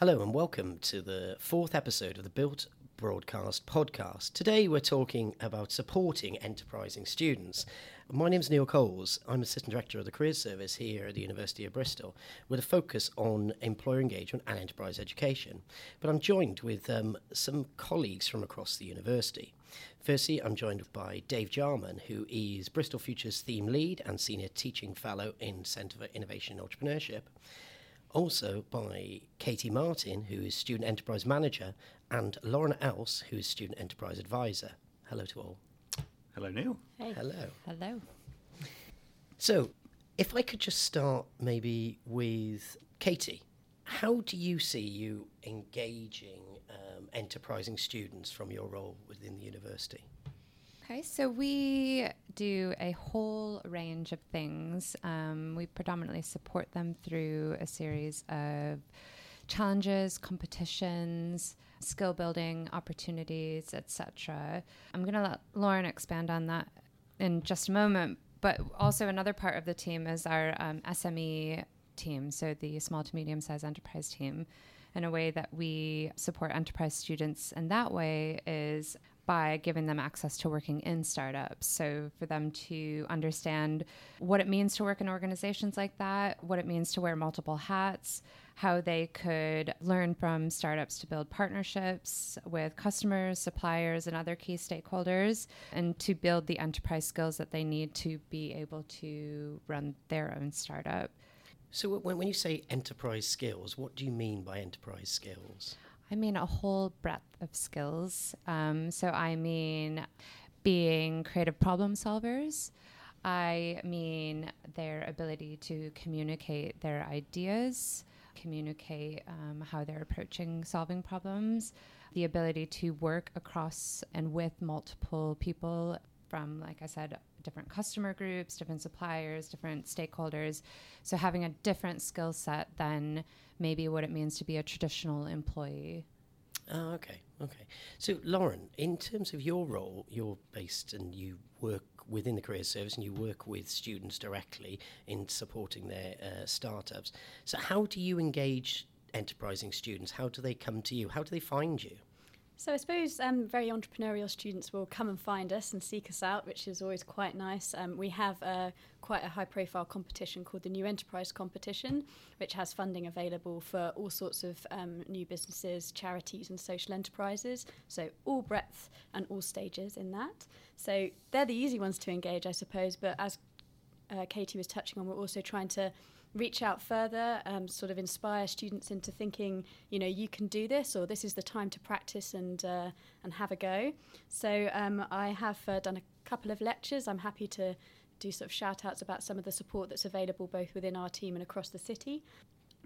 Hello and welcome to the fourth episode of the BILT Broadcast podcast. Today we're talking about supporting enterprising students. My name is Neil Coles. I'm Assistant Director of the Careers Service here at the University of Bristol with a focus on employer engagement and enterprise education. But I'm joined with um, some colleagues from across the university. Firstly, I'm joined by Dave Jarman, who is Bristol Futures Theme Lead and Senior Teaching Fellow in Centre for Innovation and Entrepreneurship. Also by Katie Martin, who is Student Enterprise Manager, and Lauren Ellse, who is Student Enterprise Advisor. Hello to all. Hello, Neil. Hey. Hello. Hello. So, if I could just start maybe with Katie, how do you see you engaging um, enterprising students from your role within the university? Okay, so we do a whole range of things. Um, we predominantly support them through a series of challenges, competitions, skill building opportunities, etc. I'm going to let Lauren expand on that in just a moment. But also, another part of the team is our um, SME team, so the small to medium sized enterprise team. And a way that we support enterprise students in that way is by giving them access to working in startups. So, for them to understand what it means to work in organizations like that, what it means to wear multiple hats, how they could learn from startups to build partnerships with customers, suppliers, and other key stakeholders, and to build the enterprise skills that they need to be able to run their own startup. So, when, you say enterprise skills, what do you mean by enterprise skills? I mean a whole breadth of skills. Um, so I mean being creative problem solvers. I mean their ability to communicate their ideas, communicate um, how they're approaching solving problems, the ability to work across and with multiple people from, like I said, different customer groups, different suppliers, different stakeholders. So having a different skill set than maybe what it means to be a traditional employee. Oh, okay, okay. So, Lauren, in terms of your role, you're based and you work within the career service and you work with students directly in supporting their uh, startups. So, how do you engage enterprising students? How do they come to you? How do they find you? So I suppose um, very entrepreneurial students will come and find us and seek us out, which is always quite nice. Um, we have uh, quite a high-profile competition called the New Enterprise Competition, which has funding available for all sorts of um, new businesses, charities, and social enterprises. So all breadth and all stages in that. So they're the easy ones to engage, I suppose. But as uh, Katie was touching on, we're also trying to reach out further, um, sort of inspire students into thinking, you know, you can do this, or this is the time to practice and uh, and have a go. So um, I have uh, done a couple of lectures. I'm happy to do sort of shout outs about some of the support that's available both within our team and across the city.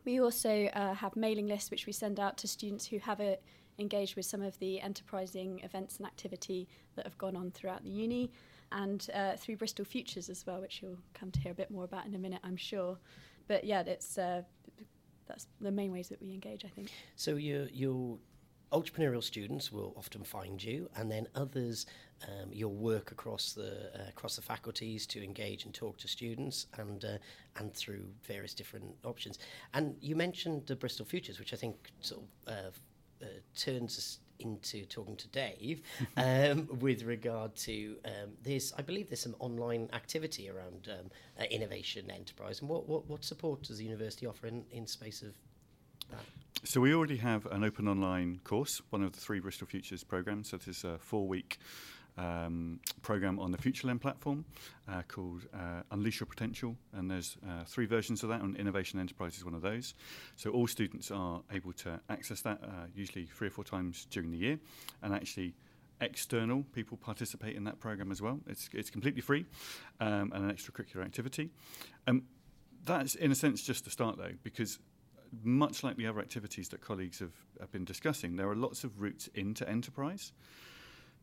We also uh, have mailing lists which we send out to students who have a, engaged with some of the enterprising events and activity that have gone on throughout the uni and uh, through Bristol Futures as well, which you'll come to hear a bit more about in a minute, I'm sure but yeah, it's uh, that's the main ways that we engage. I think. So your your entrepreneurial students will often find you, and then others, um, you'll work across the uh, across the faculties to engage and talk to students, and uh, and through various different options. And you mentioned the Bristol Futures, which I think sort of uh, uh turns into talking to Dave um, with regard to um, this. I believe there's some online activity around um, uh, innovation enterprise. And what, what, what support does the university offer in, in space of that? So we already have an open online course, one of the three Bristol Futures programs. So this is a four-week um, program on the FutureLearn platform uh, called uh, Unleash Your Potential, and there's uh, three versions of that. And Innovation Enterprise is one of those. So all students are able to access that uh, usually three or four times during the year, and actually. External people participate in that program as well. It's, it's completely free um, and an extracurricular activity. Um, that's, in a sense, just the start, though, because much like the other activities that colleagues have, have been discussing, there are lots of routes into enterprise.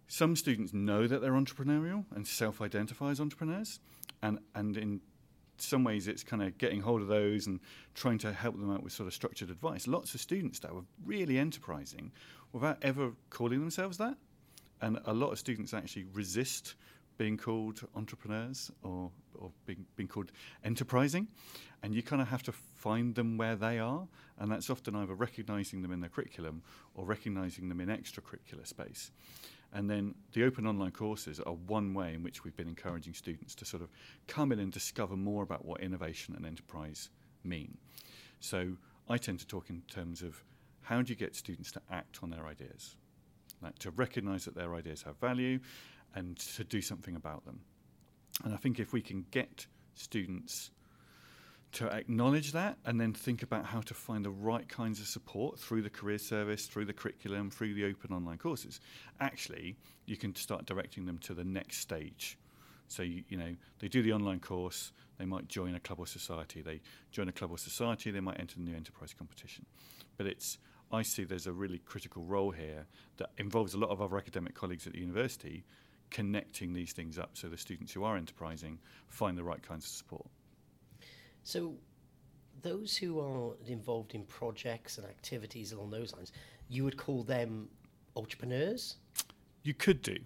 Some students know that they're entrepreneurial and self identify as entrepreneurs, and, and in some ways it's kind of getting hold of those and trying to help them out with sort of structured advice. Lots of students that were really enterprising without ever calling themselves that. And a lot of students actually resist being called entrepreneurs or, or being, being called enterprising. And you kind of have to find them where they are. And that's often either recognizing them in the curriculum or recognizing them in extracurricular space. And then the open online courses are one way in which we've been encouraging students to sort of come in and discover more about what innovation and enterprise mean. So I tend to talk in terms of how do you get students to act on their ideas? Like to recognize that their ideas have value and to do something about them. And I think if we can get students to acknowledge that and then think about how to find the right kinds of support through the career service, through the curriculum, through the open online courses, actually, you can start directing them to the next stage. So, you, you know, they do the online course, they might join a club or society. They join a club or society, they might enter the new enterprise competition. But it's, I see there's a really critical role here that involves a lot of other academic colleagues at the university connecting these things up so the students who are enterprising find the right kinds of support. So, those who are involved in projects and activities along those lines, you would call them entrepreneurs? You could do.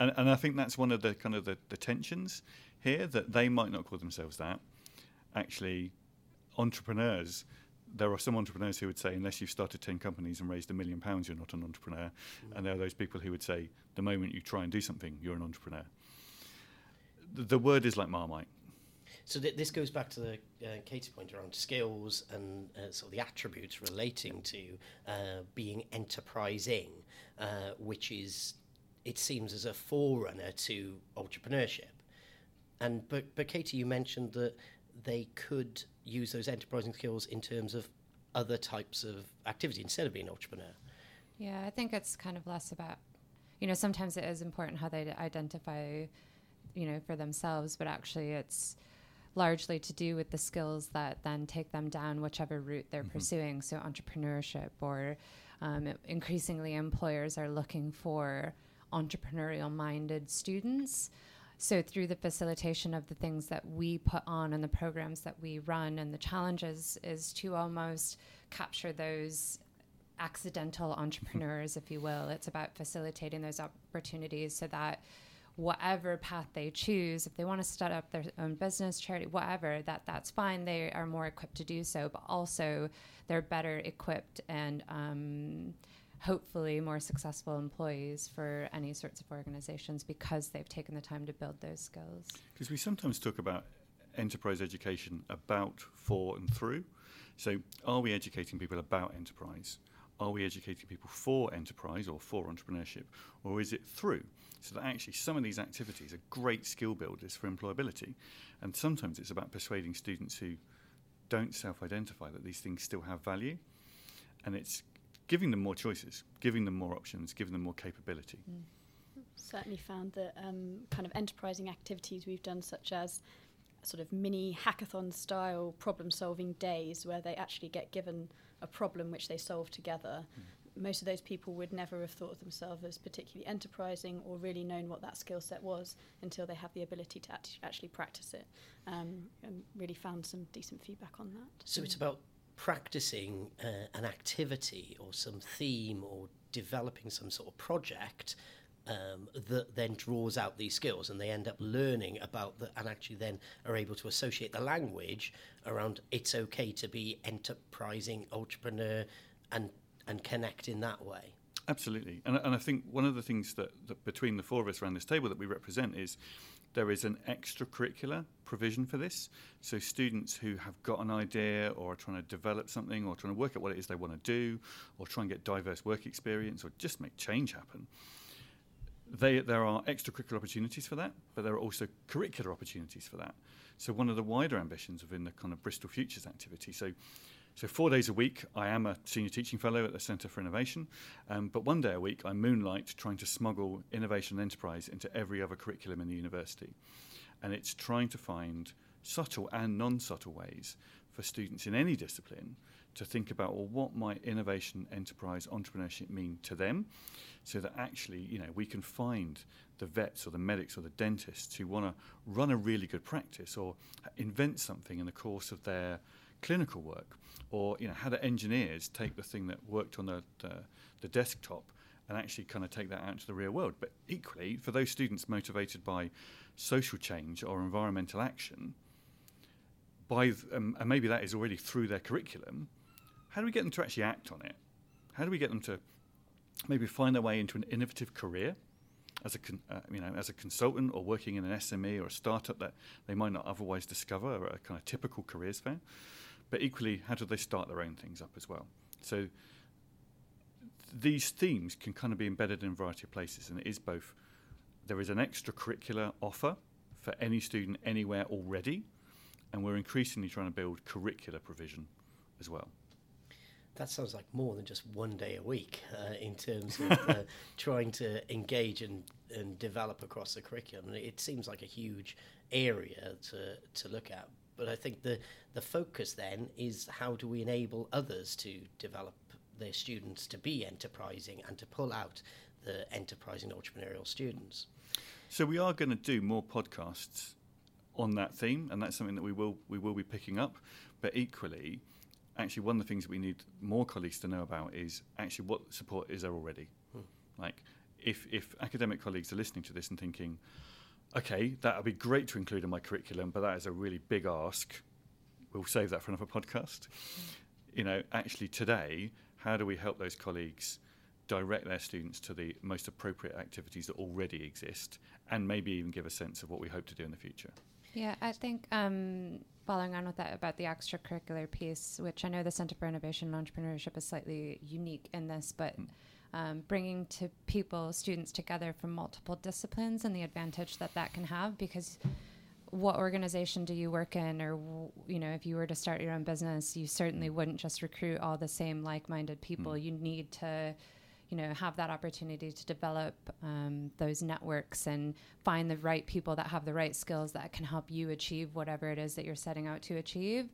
And, and I think that's one of the kind of the, the tensions here that they might not call themselves that. Actually, entrepreneurs, there are some entrepreneurs who would say, unless you've started 10 companies and raised a million pounds, you're not an entrepreneur. Mm. And there are those people who would say, the moment you try and do something, you're an entrepreneur. The, the word is like Marmite. So th- this goes back to the uh, Katie point around skills and uh, sort of the attributes relating to uh, being enterprising, uh, which is, it seems, as a forerunner to entrepreneurship. And but but Katie, you mentioned that they could use those enterprising skills in terms of other types of activity instead of being an entrepreneur. Yeah, I think it's kind of less about, you know, sometimes it is important how they identify, you know, for themselves, but actually it's largely to do with the skills that then take them down whichever route they're mm-hmm. pursuing. So entrepreneurship or um, increasingly employers are looking for entrepreneurial minded students. So through the facilitation of the things that we put on and the programs that we run and the challenges is to almost capture those accidental entrepreneurs, if you will. It's about facilitating those opportunities so that whatever path they choose, if they want to start up their own business, charity, whatever, that that's fine. They are more equipped to do so, but also they're better equipped and um, hopefully more successful employees for any sorts of organizations because they've taken the time to build those skills. Because we sometimes talk about enterprise education about, for, and through. So, are we educating people about enterprise? Are we educating people for enterprise or for entrepreneurship? Or is it through? So that actually some of these activities are great skill builders for employability. And sometimes it's about persuading students who don't self identify that these things still have value. And it's giving them more choices, giving them more options, giving them more capability. Mm. Certainly found that um, kind of enterprising activities we've done, such as sort of mini hackathon style problem solving days where they actually get given a problem which they solve together. Mm. Most of those people would never have thought of themselves as particularly enterprising or really known what that skill set was until they have the ability to act- actually practice it. Um, and really found some decent feedback on that. So it's about practicing uh, an activity or some theme or developing some sort of project um, that then draws out these skills and they end up learning about and actually then are able to associate the language around it's okay to be enterprising entrepreneur and and connect in that way absolutely and, and i think one of the things that, that between the four of us around this table that we represent is there is an extracurricular provision for this. So students who have got an idea or are trying to develop something or trying to work out what it is they want to do or try and get diverse work experience or just make change happen. They, there are extracurricular opportunities for that, but there are also curricular opportunities for that. So one of the wider ambitions within the kind of Bristol Futures activity. So so four days a week, I am a senior teaching fellow at the Centre for Innovation, um, but one day a week, I moonlight trying to smuggle innovation and enterprise into every other curriculum in the university. And it's trying to find subtle and non-subtle ways for students in any discipline to think about, well, what might innovation, enterprise, entrepreneurship mean to them? So that actually, you know, we can find the vets or the medics or the dentists who want to run a really good practice or invent something in the course of their clinical work, or you know how do engineers take the thing that worked on the, the, the desktop and actually kind of take that out into the real world. But equally, for those students motivated by social change or environmental action, by th- um, and maybe that is already through their curriculum, how do we get them to actually act on it? How do we get them to maybe find their way into an innovative career as a con- uh, you know as a consultant or working in an SME or a startup that they might not otherwise discover a kind of typical careers fair? But equally, how do they start their own things up as well? So these themes can kind of be embedded in a variety of places, and it is both. There is an extracurricular offer for any student anywhere already, and we're increasingly trying to build curricular provision as well. That sounds like more than just one day a week uh, in terms of uh, trying to engage and, and develop across the curriculum. It seems like a huge area to, to look at. But I think the, the focus then is how do we enable others to develop their students to be enterprising and to pull out the enterprising entrepreneurial students. So we are going to do more podcasts on that theme, and that's something that we will we will be picking up. But equally, actually, one of the things that we need more colleagues to know about is actually what support is there already. Hmm. Like, if if academic colleagues are listening to this and thinking, okay, that would be great to include in my curriculum, but that is a really big ask. We'll save that for another podcast. Hmm. You know, actually today, how do we help those colleagues direct their students to the most appropriate activities that already exist and maybe even give a sense of what we hope to do in the future? Yeah, I think um, following on with that about the extracurricular piece, which I know the Center for Innovation and Entrepreneurship is slightly unique in this, but mm. um, bringing to people, students together from multiple disciplines and the advantage that that can have because what organization do you work in or you know if you were to start your own business you certainly wouldn't just recruit all the same like-minded people mm. you need to you know have that opportunity to develop um, those networks and find the right people that have the right skills that can help you achieve whatever it is that you're setting out to achieve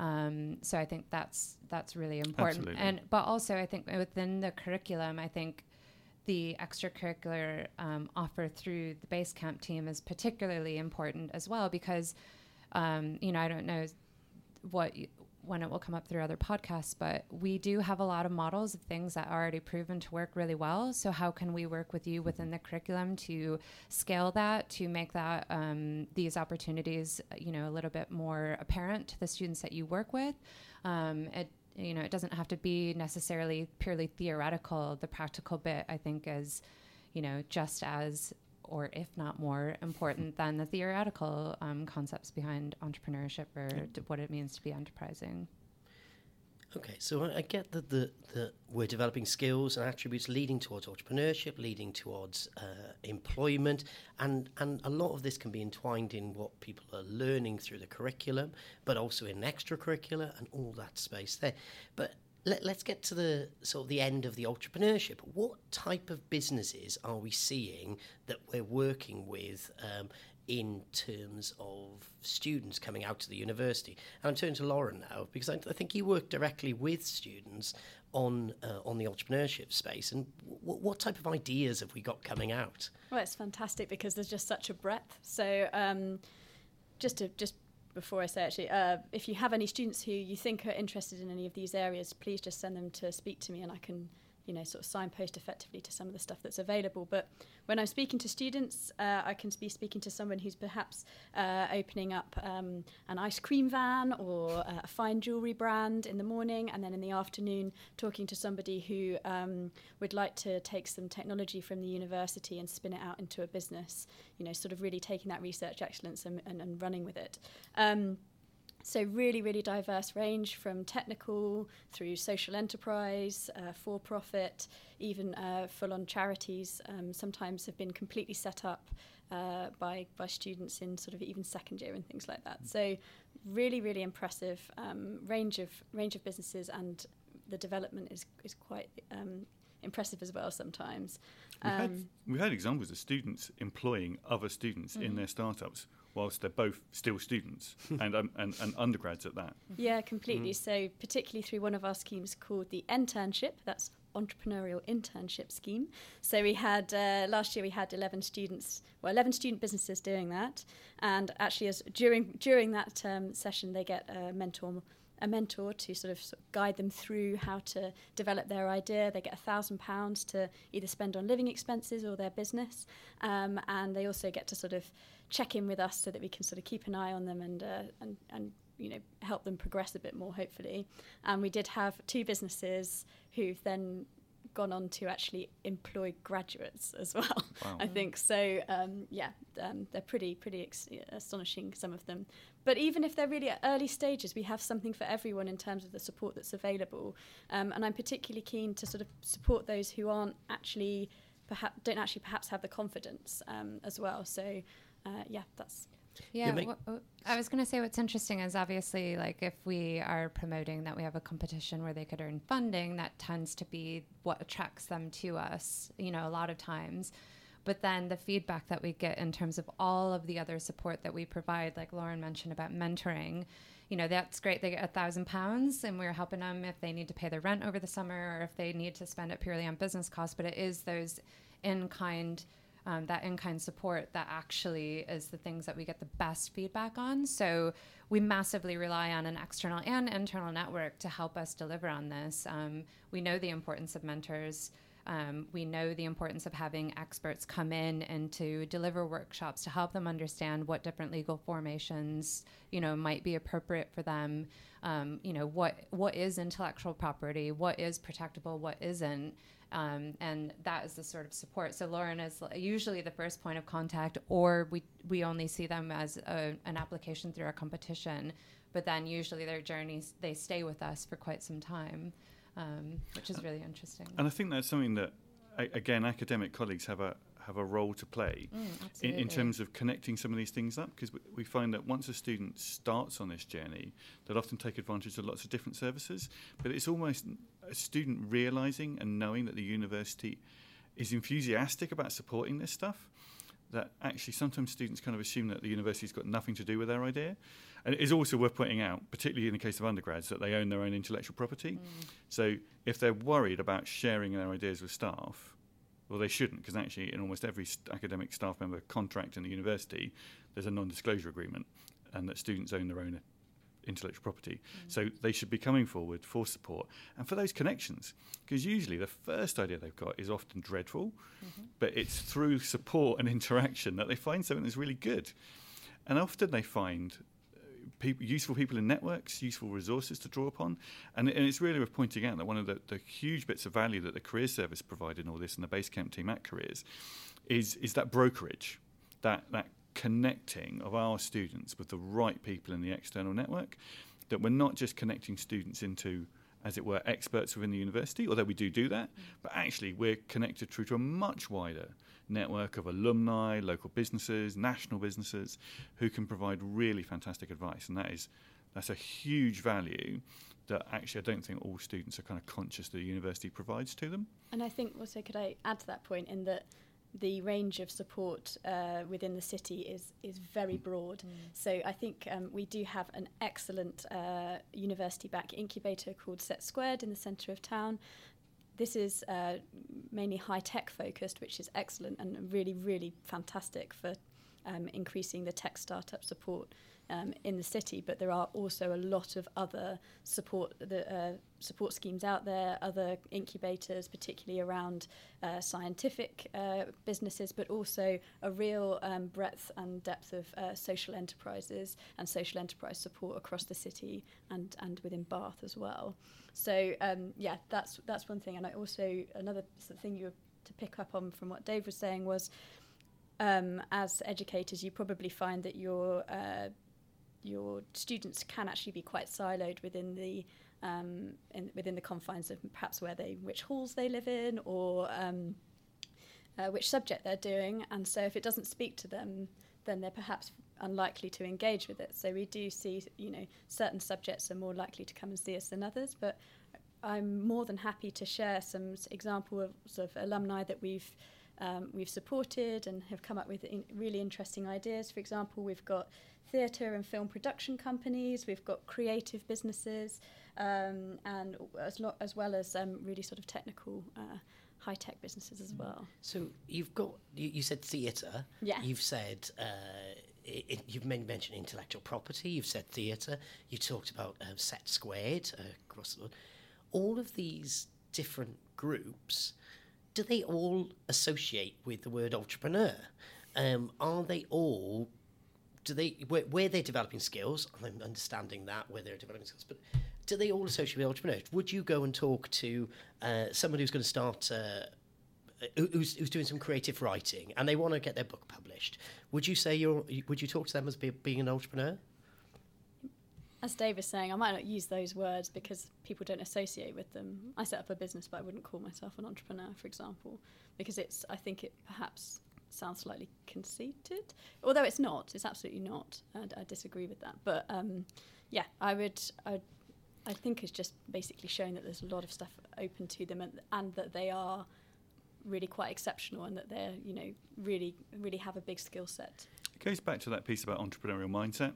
um, so i think that's that's really important Absolutely. and but also i think within the curriculum i think the extracurricular um, offer through the Basecamp team is particularly important as well because, um, you know, I don't know what when it will come up through other podcasts, but we do have a lot of models of things that are already proven to work really well. So how can we work with you within the curriculum to scale that, to make that um, these opportunities, you know, a little bit more apparent to the students that you work with? Um, it you know, it doesn't have to be necessarily purely theoretical. The practical bit, I think, is, you know, just as or if not more important than the theoretical um, concepts behind entrepreneurship or what it means to be enterprising. Okay, so I get that the, the we're developing skills and attributes leading towards entrepreneurship, leading towards uh, employment, and and a lot of this can be entwined in what people are learning through the curriculum, but also in extracurricular and all that space there. But let, us get to the sort of the end of the entrepreneurship. What type of businesses are we seeing that we're working with um, in terms of students coming out to the university. And I'm turning to Lauren now because I, I think you work directly with students on uh, on the entrepreneurship space. And w- what type of ideas have we got coming out? Well, it's fantastic because there's just such a breadth. So um, just to just before I say actually, uh, if you have any students who you think are interested in any of these areas, please just send them to speak to me and I can you know, sort of signpost effectively to some of the stuff that's available. But when I'm speaking to students, uh, I can be speaking to someone who's perhaps uh, opening up um, an ice cream van or a fine jewellery brand in the morning, and then in the afternoon, talking to somebody who um, would like to take some technology from the university and spin it out into a business, you know, sort of really taking that research excellence and, and, and running with it. Um, so really, really diverse range from technical through social enterprise, uh, for-profit, even uh, full-on charities. Um, sometimes have been completely set up uh, by by students in sort of even second year and things like that. So really, really impressive um, range of range of businesses, and the development is is quite um, impressive as well sometimes. We've, had, um, we've had examples of students employing other students mm-hmm. in their startups whilst they're both still students and, um, and, and undergrads at that. Yeah, completely. Mm. So, particularly through one of our schemes called the Internship, that's entrepreneurial internship scheme. So we had uh, last year we had 11 students, well 11 student businesses doing that, and actually as during during that um, session they get a mentor a mentor to sort of, sort of guide them through how to develop their idea. They get a thousand pounds to either spend on living expenses or their business, um, and they also get to sort of check in with us so that we can sort of keep an eye on them and uh, and and you know help them progress a bit more hopefully. And we did have two businesses who've then gone on to actually employ graduates as well. Wow. I think so. Um, yeah, um, they're pretty pretty ex- astonishing. Some of them, but even if they're really at early stages, we have something for everyone in terms of the support that's available. Um, and I'm particularly keen to sort of support those who aren't actually perhaps don't actually perhaps have the confidence um, as well. So uh, yeah, that's Yeah, make- wha- uh, I was going to say what's interesting is obviously like if we are promoting that we have a competition where they could earn funding, that tends to be what attracts them to us, you know, a lot of times. But then the feedback that we get in terms of all of the other support that we provide, like Lauren mentioned about mentoring, you know, that's great. They get a thousand pounds and we're helping them if they need to pay their rent over the summer or if they need to spend it purely on business costs. But it is those in kind um, that in-kind support that actually is the things that we get the best feedback on so we massively rely on an external and internal network to help us deliver on this um, we know the importance of mentors um, we know the importance of having experts come in and to deliver workshops to help them understand what different legal formations you know might be appropriate for them um, you know what what is intellectual property what is protectable what isn't um, and that is the sort of support. So Lauren is usually the first point of contact, or we we only see them as a, an application through our competition. But then usually their journeys they stay with us for quite some time, um, which is really interesting. And I think that's something that, again, academic colleagues have a have a role to play Mm, in, in terms of connecting some of these things up because we, we find that once a student starts on this journey, they'll often take advantage of lots of different services. But it's almost a student realizing and knowing that the university is enthusiastic about supporting this stuff. That actually sometimes students kind of assume that the university's got nothing to do with their idea. And it is also worth pointing out, particularly in the case of undergrads, that they own their own intellectual property. Mm. So if they're worried about sharing their ideas with staff, well, they shouldn't, because actually, in almost every st- academic staff member contract in the university, there's a non-disclosure agreement, and that students own their own intellectual property. Mm. So they should be coming forward for support and for those connections, because usually the first idea they've got is often dreadful, mm-hmm. but it's through support and interaction that they find something that's really good, and often they find people, useful people in networks, useful resources to draw upon. And, and it's really worth pointing out that one of the, the huge bits of value that the career service provide in all this and the Basecamp team at Careers is, is that brokerage, that, that connecting of our students with the right people in the external network, that we're not just connecting students into as it were, experts within the university, although we do do that, mm. but actually we're connected through to a much wider network of alumni, local businesses, national businesses, who can provide really fantastic advice, and that is that's a huge value that actually I don't think all students are kind of conscious that the university provides to them. And I think also could I add to that point in that the range of support uh, within the city is is very broad. So I think um, we do have an excellent uh, university back incubator called Set Squared in the centre of town. This is uh, mainly high tech focused, which is excellent and really really fantastic for um, increasing the tech startup support um, in the city. But there are also a lot of other support the uh, support schemes out there, other incubators, particularly around uh, scientific uh, businesses, but also a real um, breadth and depth of uh, social enterprises and social enterprise support across the city and and within Bath as well. So um, yeah, that's that's one thing. And I also another thing you were to pick up on from what Dave was saying was um, as educators, you probably find that your uh, your students can actually be quite siloed within the um, in, within the confines of perhaps where they which halls they live in or um, uh, which subject they're doing, and so if it doesn't speak to them, then they're perhaps unlikely to engage with it. So we do see, you know, certain subjects are more likely to come and see us than others, but I'm more than happy to share some s- example of sort of alumni that we've um, we've supported and have come up with in really interesting ideas. For example, we've got theatre and film production companies, we've got creative businesses, um, and as, lo- as well as um, really sort of technical, uh, high tech businesses as well. So you've got you, you said theatre. Yeah. You've said uh, it, it, you've mentioned intellectual property, you've said theatre, you talked about uh, Set Squared uh, across the All of these different groups, do they all associate with the word entrepreneur? Um, are they all do they where, where, they're developing skills i'm understanding that where they're developing skills but do they all associate with entrepreneurs? Would you go and talk to uh, someone who's going to start uh, who's, who's doing some creative writing and they want to get their book published? Would you say you're would you talk to them as be, being an entrepreneur as Dave is saying, I might not use those words because people don't associate with them. I set up a business, but I wouldn't call myself an entrepreneur, for example, because it's. I think it perhaps sounds slightly conceited, although it's not. It's absolutely not. I, I disagree with that. But um, yeah, I would. I, I think it's just basically showing that there's a lot of stuff open to them, and, and that they are really quite exceptional, and that they're you know really really have a big skill set. It goes back to that piece about entrepreneurial mindset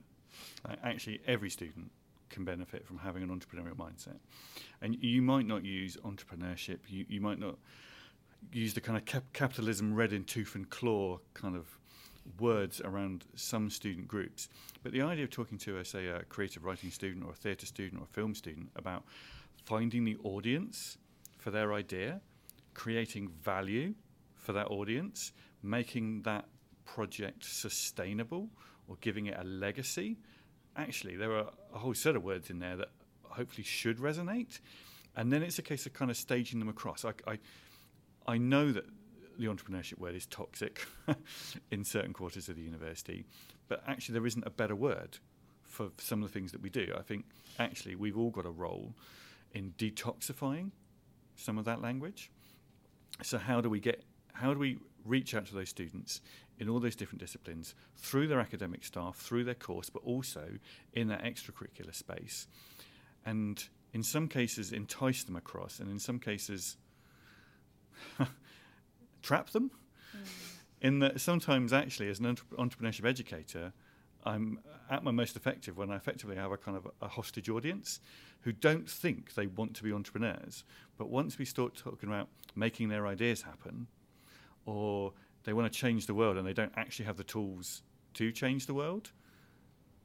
actually, every student can benefit from having an entrepreneurial mindset. And you might not use entrepreneurship, you, you might not use the kind of cap- capitalism red in tooth and claw kind of words around some student groups. But the idea of talking to, a, say, a creative writing student or a theatre student or a film student about finding the audience for their idea, creating value for that audience, making that project sustainable or giving it a legacy, actually, there are a whole set of words in there that hopefully should resonate. And then it's a case of kind of staging them across. I, I, I know that the entrepreneurship word is toxic in certain quarters of the university, but actually, there isn't a better word for some of the things that we do. I think actually we've all got a role in detoxifying some of that language. So, how do we get, how do we reach out to those students in all those different disciplines through their academic staff, through their course, but also in that extracurricular space. And in some cases, entice them across, and in some cases, trap them. Mm. In that sometimes, actually, as an entrepreneurship educator, I'm at my most effective when I effectively have a kind of a hostage audience who don't think they want to be entrepreneurs. But once we start talking about making their ideas happen, or they want to change the world and they don't actually have the tools to change the world,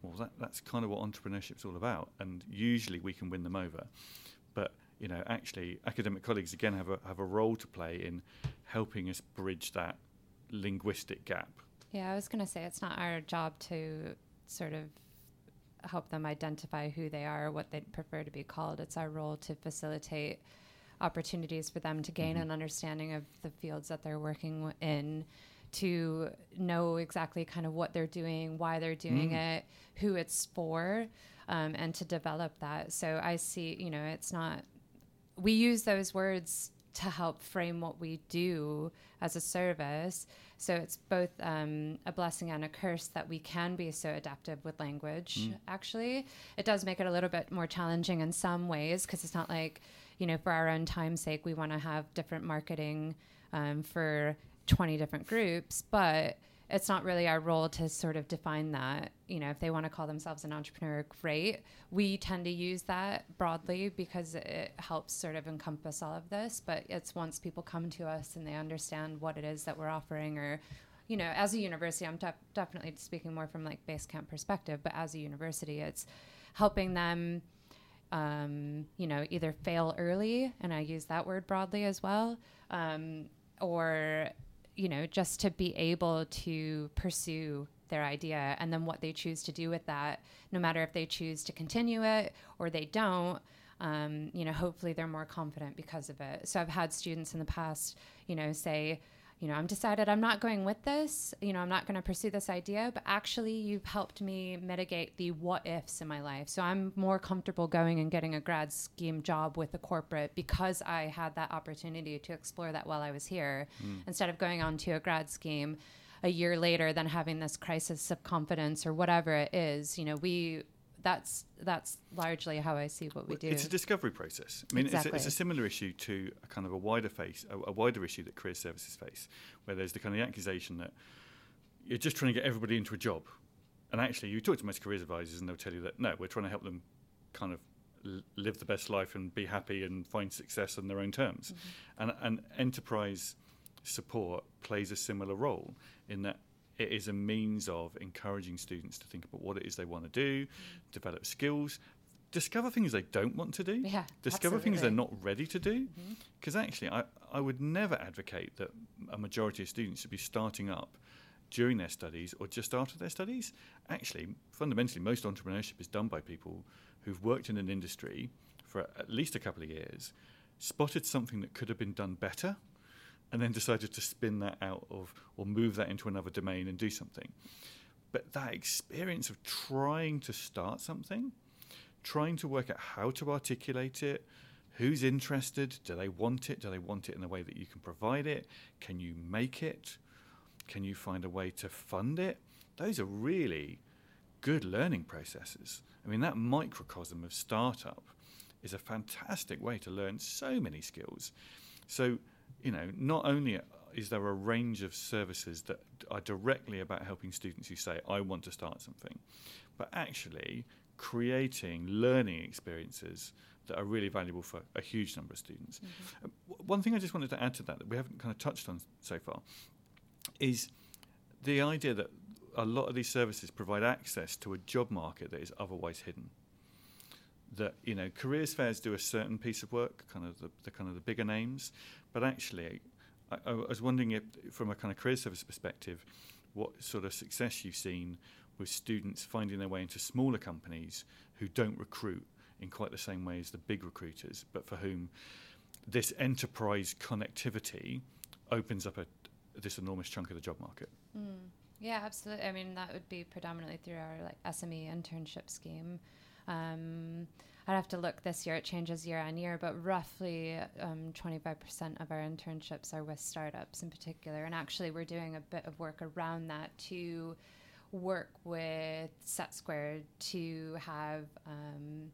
well, that, that's kind of what entrepreneurship is all about. And usually we can win them over. But you know, actually, academic colleagues again have a have a role to play in helping us bridge that linguistic gap. Yeah, I was going to say it's not our job to sort of help them identify who they are, or what they'd prefer to be called. It's our role to facilitate opportunities for them to gain mm-hmm. an understanding of the fields that they're working in to know exactly kind of what they're doing, why they're doing mm. it, who it's for, um, and to develop that. So I see, you know, it's not, we use those words to help frame what we do as a service. So it's both um, a blessing and a curse that we can be so adaptive with language, mm. actually. It does make it a little bit more challenging in some ways because it's not like, you know, for our own time's sake, we want to have different marketing um, for 20 different groups, but it's not really our role to sort of define that. You know, if they want to call themselves an entrepreneur, great. We tend to use that broadly because it helps sort of encompass all of this. But it's once people come to us and they understand what it is that we're offering, or, you know, as a university, I'm def- definitely speaking more from like Basecamp perspective, but as a university, it's helping them um, you know, either fail early, and I use that word broadly as well, um, or, you know, just to be able to pursue their idea and then what they choose to do with that, no matter if they choose to continue it or they don't. Um, you know, hopefully they're more confident because of it. So I've had students in the past, you know, say, you know, I'm decided I'm not going with this, you know, I'm not going to pursue this idea, but actually you've helped me mitigate the what ifs in my life. So I'm more comfortable going and getting a grad scheme job with a corporate because I had that opportunity to explore that while I was here mm. instead of going on to a grad scheme a year later than having this crisis of confidence or whatever it is. You know, we that's that's largely how I see what we do. It's a discovery process. I mean, exactly. it's, a, it's, a, similar issue to a kind of a wider face, a, a, wider issue that career services face, where there's the kind of accusation that you're just trying to get everybody into a job, and actually, you talk to most careers advisors, and they'll tell you that no, we're trying to help them kind of live the best life and be happy and find success on their own terms, mm-hmm. and and enterprise support plays a similar role in that it is a means of encouraging students to think about what it is they want to do, develop skills, discover things they don't want to do, Yeah, discover things they're not ready to do. Mm-hmm. Because actually, I, I would never advocate that a majority of students should be starting up during their studies or just after their studies. Actually, fundamentally, most entrepreneurship is done by people who've worked in an industry for at least a couple of years, spotted something that could have been done better, and then decided to spin that out of or move that into another domain and do something. But that experience of trying to start something, trying to work out how to articulate it, who's interested, do they want it, do they want it in a way that you can provide it, can you make it, can you find a way to fund it? Those are really good learning processes. I mean, that microcosm of startup is a fantastic way to learn so many skills. So, you know, not only is there a range of services that are directly about helping students who say, I want to start something, but actually creating learning experiences that are really valuable for a huge number of students. Uh, w- One thing I just wanted to add to that that we haven't kind of touched on so far is the idea that a lot of these services provide access to a job market that is otherwise hidden. That you know, careers fairs do a certain piece of work, kind of the, the kind of the bigger names, but actually, I, I was wondering if, from a kind of career service perspective, what sort of success you've seen with students finding their way into smaller companies who don't recruit in quite the same way as the big recruiters, but for whom this enterprise connectivity opens up a, this enormous chunk of the job market. Mm. Yeah, absolutely. I mean, that would be predominantly through our like SME internship scheme. Um, I'd have to look this year; it changes year on year, but roughly um, 25% of our internships are with startups in particular. And actually, we're doing a bit of work around that to work with Set Squared to have um,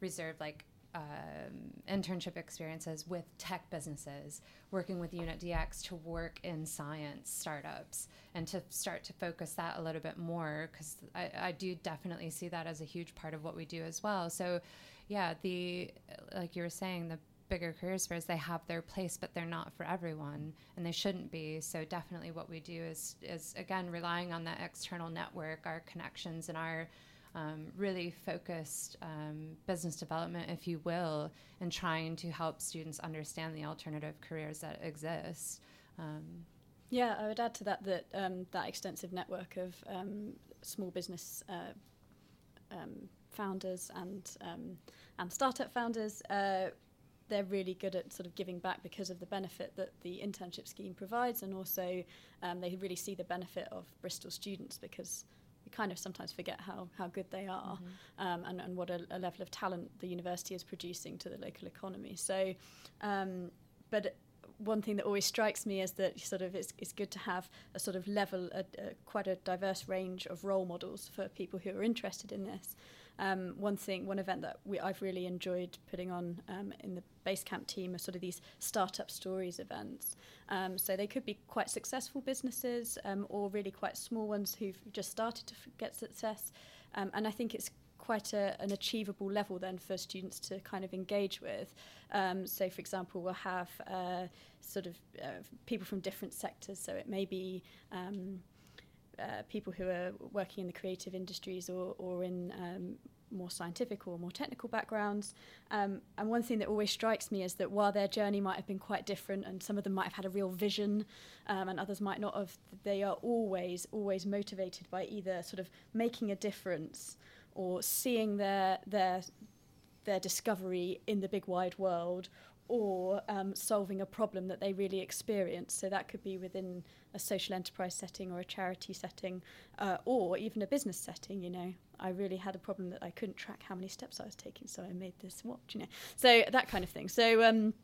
reserved like um, internship experiences with tech businesses, working with Unit DX to work in science startups, and to start to focus that a little bit more because I, I do definitely see that as a huge part of what we do as well. So, yeah, the like you were saying, the bigger careers fairs they have their place, but they're not for everyone, and they shouldn't be. So, definitely, what we do is is again relying on that external network, our connections, and our um, really focused um, business development, if you will, in trying to help students understand the alternative careers that exist. Um, Yeah, I would add to that that um, that extensive network of um, small business uh, um, founders and and startup founders. Uh, they're really good at sort of giving back because of the benefit that the internship scheme provides, and also um, they really see the benefit of Bristol students because kind of sometimes forget how, how good they are um, and, and what a, a level of talent the university is producing to the local economy. So, um, but one thing that always strikes me is that sort of it's, it's good to have a sort of level, a, a, quite a diverse range of role models for people who are interested in this. Um, one thing, one event that we, I've really enjoyed putting on um, in the Basecamp team are sort of these startup stories events. Um, so they could be quite successful businesses um, or really quite small ones who've just started to get success. Um, and I think it's quite a, an achievable level then for students to kind of engage with. Um, so, for example, we'll have uh, sort of uh, people from different sectors. So it may be um, uh, people who are working in the creative industries or, or in um, more scientific or more technical backgrounds. Um, and one thing that always strikes me is that while their journey might have been quite different, and some of them might have had a real vision, um, and others might not have, they are always, always motivated by either sort of making a difference or seeing their their their discovery in the big wide world or um, solving a problem that they really experience. So that could be within a social enterprise setting or a charity setting, uh, or even a business setting. You know, I really had a problem that I couldn't track how many steps I was taking, so I made this watch. You know, so that kind of thing. So. Um,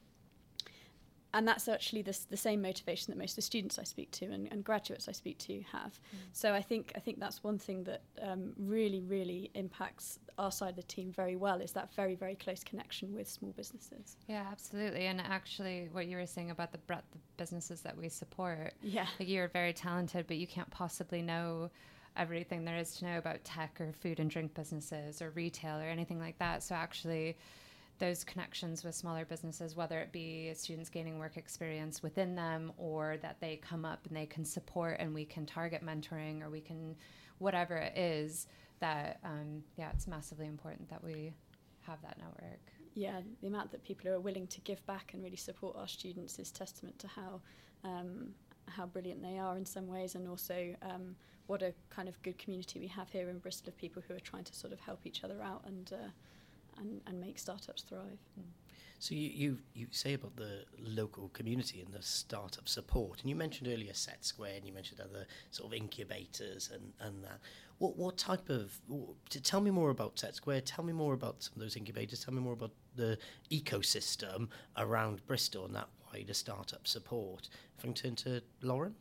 and that's actually the, the same motivation that most of the students I speak to and, and graduates I speak to have. Mm. So I think I think that's one thing that um, really really impacts our side of the team very well is that very very close connection with small businesses. Yeah, absolutely. And actually, what you were saying about the breadth of businesses that we support. Yeah, like you're very talented, but you can't possibly know everything there is to know about tech or food and drink businesses or retail or anything like that. So actually those connections with smaller businesses, whether it be students gaining work experience within them or that they come up and they can support and we can target mentoring or we can, whatever it is, that, um, yeah, it's massively important that we have that network. Yeah, the amount that people are willing to give back and really support our students is testament to how um, how brilliant they are in some ways, and also um, what a kind of good community we have here in Bristol of people who are trying to sort of help each other out and uh, and, and make startups thrive. Mm. So you, you, you say about the local community and the startup support, and you mentioned earlier Set Square, and you mentioned other sort of incubators and, and that. What what type of? To tell me more about Set Square. Tell me more about some of those incubators. Tell me more about the ecosystem around Bristol and that wider startup support. If I can turn to Lauren.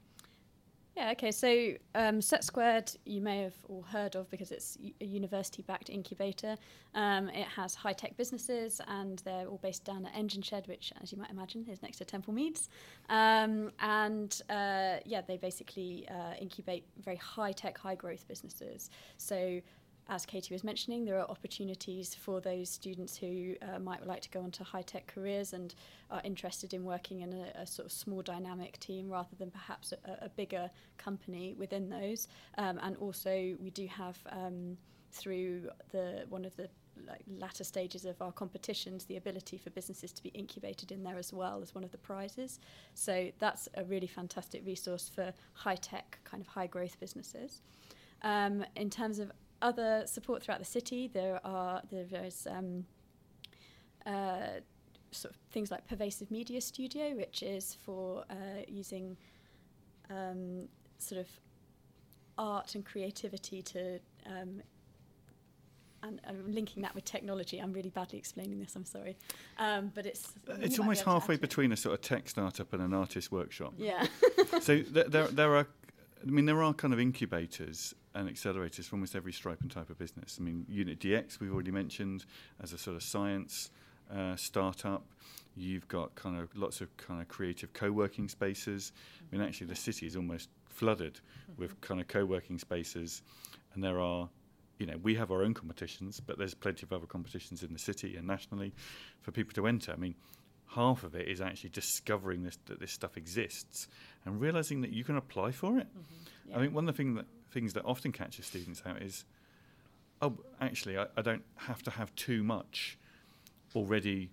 Yeah, okay. So um, SETsquared, you may have all heard of because it's a university backed incubator. Um, it has high tech businesses and they're all based down at Engine Shed, which, as you might imagine, is next to Temple Meads. Um, and uh, yeah, they basically uh, incubate very high tech, high growth businesses. So as Katie was mentioning, there are opportunities for those students who uh, might like to go on to high tech careers and are interested in working in a, a, sort of small dynamic team rather than perhaps a, a bigger company within those. Um, and also, we do have um, through the one of the like latter stages of our competitions the ability for businesses to be incubated in there as well as one of the prizes. So that's a really fantastic resource for high tech kind of high growth businesses. Um, in terms of other support throughout the city. There are there's um, uh, sort of things like Pervasive Media Studio, which is for uh, using um, sort of art and creativity to um, and I'm linking that with technology. I'm really badly explaining this. I'm sorry, um, but it's it's almost halfway between a sort of tech startup and an artist workshop. Yeah. so th- there there are, I mean, there are kind of incubators and accelerators for almost every stripe and type of business. I mean, Unit DX, we've already mentioned as a sort of science uh, startup. You've got kind of lots of kind of creative co-working spaces. I mean, actually, the city is almost flooded mm-hmm. with kind of co-working spaces, and there are, you know, we have our own competitions, but there's plenty of other competitions in the city and nationally for people to enter. I mean, half of it is actually discovering this that this stuff exists and realizing that you can apply for it. Mm-hmm. Yeah. I think one of the things that things that often catches students out is, oh, actually, I, I don't have to have too much already.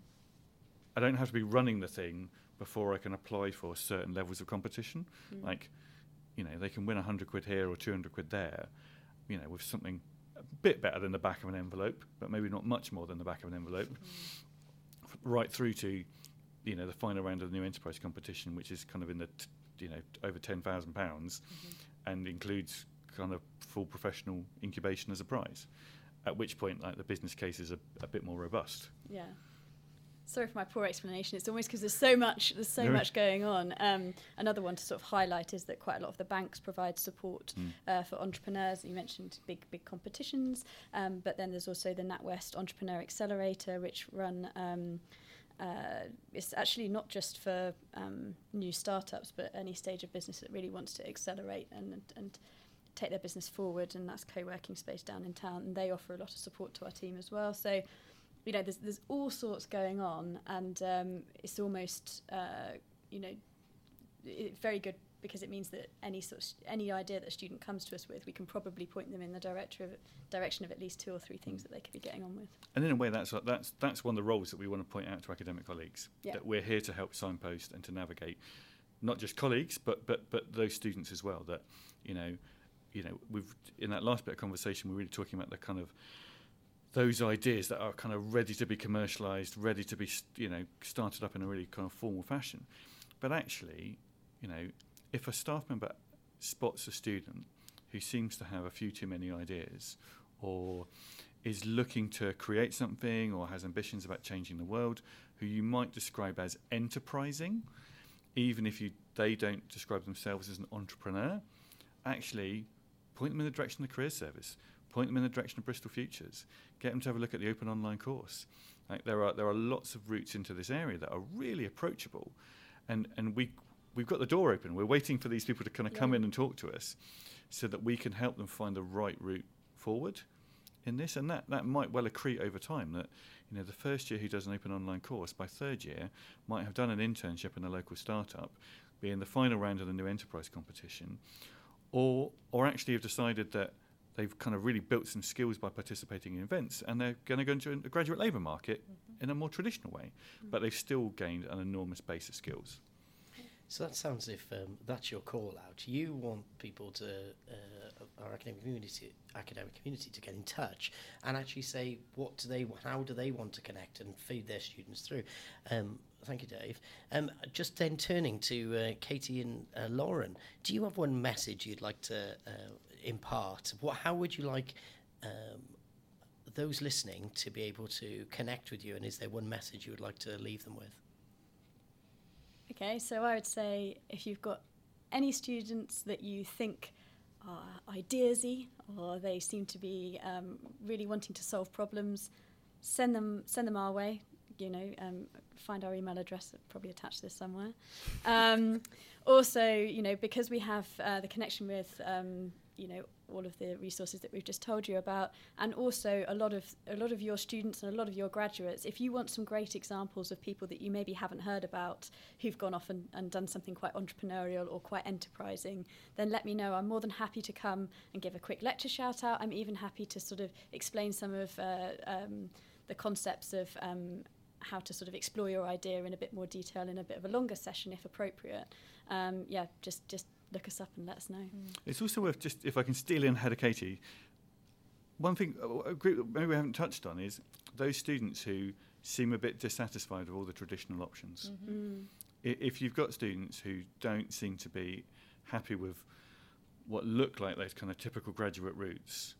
I don't have to be running the thing before I can apply for certain levels of competition. Mm. Like, you know, they can win 100 quid here or 200 quid there, you know, with something a bit better than the back of an envelope, but maybe not much more than the back of an envelope, mm. Right through to, you know, the final round of the new enterprise competition, which is kind of in the, t- you know, over £10,000 pounds mm-hmm. and includes kind of full professional incubation as a prize. At which point, like the business case is a, a bit more robust. Yeah. Sorry for my poor explanation. It's almost because there's so much there's so much going on. Um, another one to sort of highlight is that quite a lot of the banks provide support mm. uh, for entrepreneurs. You mentioned big big competitions, um, but then there's also the NatWest Entrepreneur Accelerator, which run. Um, uh, it's actually not just for um, new startups, but any stage of business that really wants to accelerate and, and, and take their business forward, and that's co-working space down in town, and they offer a lot of support to our team as well. So, you know, there's there's all sorts going on, and um, it's almost uh, you know it, very good because it means that any sort of, any idea that a student comes to us with, we can probably point them in the director of, direction of at least two or three things that they could be getting on with. And in a way, that's that's that's one of the roles that we want to point out to academic colleagues yeah. that we're here to help signpost and to navigate, not just colleagues, but but but those students as well. That you know you know, we've in that last bit of conversation, we're really talking about the kind of those ideas that are kind of ready to be commercialized, ready to be, you know, started up in a really kind of formal fashion. But actually, you know, if a staff member spots a student who seems to have a few too many ideas or is looking to create something or has ambitions about changing the world, who you might describe as enterprising, even if you, they don't describe themselves as an entrepreneur, actually point them in the direction of the career service, point them in the direction of Bristol Futures, get them to have a look at the open online course. Like there are there are lots of routes into this area that are really approachable, and and we we've got the door open. We're waiting for these people to kind of yeah. come in and talk to us, so that we can help them find the right route forward in this, and that that might well accrete over time. That you know, the first year who does an open online course, by third year, might have done an internship in a local startup, be in the final round of the new enterprise competition, or or actually have decided that they've kind of really built some skills by participating in events and they're going to go into a graduate labour market mm-hmm. in a more traditional way, mm-hmm. but they've still gained an enormous base of skills. So that sounds as if um, that's your call out. You want people to uh, our academic community, academic community, to get in touch and actually say what do they, how do they want to connect and feed their students through. Um, thank you, Dave. Um, just then turning to uh, Katie and uh, Lauren, do you have one message you'd like to uh, impart? What, how would you like um, those listening to be able to connect with you? And is there one message you would like to leave them with? Okay, so I would say if you've got any students that you think are ideasy or they seem to be um, really wanting to solve problems, send them send them our way. You know, um, find our email address. Probably attach this somewhere. Um, also, you know, because we have uh, the connection with um, you know all of the resources that we've just told you about and also a lot of a lot of your students and a lot of your graduates. If you want some great examples of people that you maybe haven't heard about who've gone off and, and done something quite entrepreneurial or quite enterprising then let me know. I'm more than happy to come and give a quick lecture shout out. I'm even happy to sort of explain some of uh, um, the concepts of um, how to sort of explore your idea in a bit more detail in a bit of a longer session if appropriate. Um, yeah just just look us up and let us know. Mm. It's also worth just, if I can steal in Heather Katie, one thing uh, maybe we haven't touched on is those students who seem a bit dissatisfied with all the traditional options. Mm-hmm. Mm. If you've got students who don't seem to be happy with what look like those kind of typical graduate routes,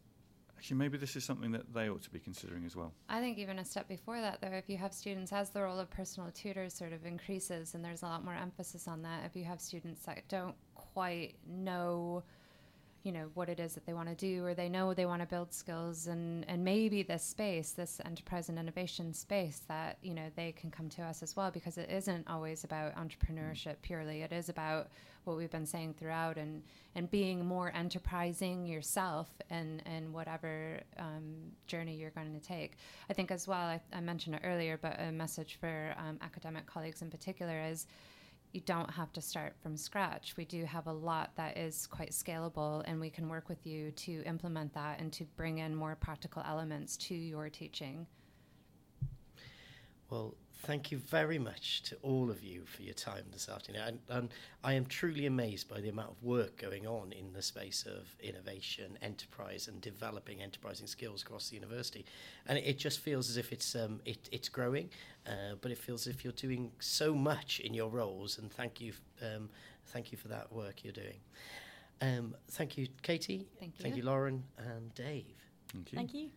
actually maybe this is something that they ought to be considering as well. I think even a step before that, though, if you have students, as the role of personal tutors sort of increases, and there's a lot more emphasis on that, if you have students that don't quite know you know what it is that they want to do or they know they want to build skills and and maybe this space this enterprise and innovation space that you know they can come to us as well because it isn't always about entrepreneurship purely. It is about what we've been saying throughout and and being more enterprising yourself and and whatever um, journey you're going to take. I think as well I, I, mentioned it earlier but a message for um, academic colleagues in particular is you don't have to start from scratch. We do have a lot that is quite scalable, and we can work with you to implement that and to bring in more practical elements to your teaching. Well, thank you very much to all of you for your time this afternoon. And, and, I am truly amazed by the amount of work going on in the space of innovation, enterprise, and developing enterprising skills across the university. And it, it just feels as if it's um, it, it's growing, uh, but it feels as if you're doing so much in your roles. And thank you, um, thank you for that work you're doing. Um, thank you, Katie. Thank you. Thank you, Lauren and Dave. Thank you. Thank you.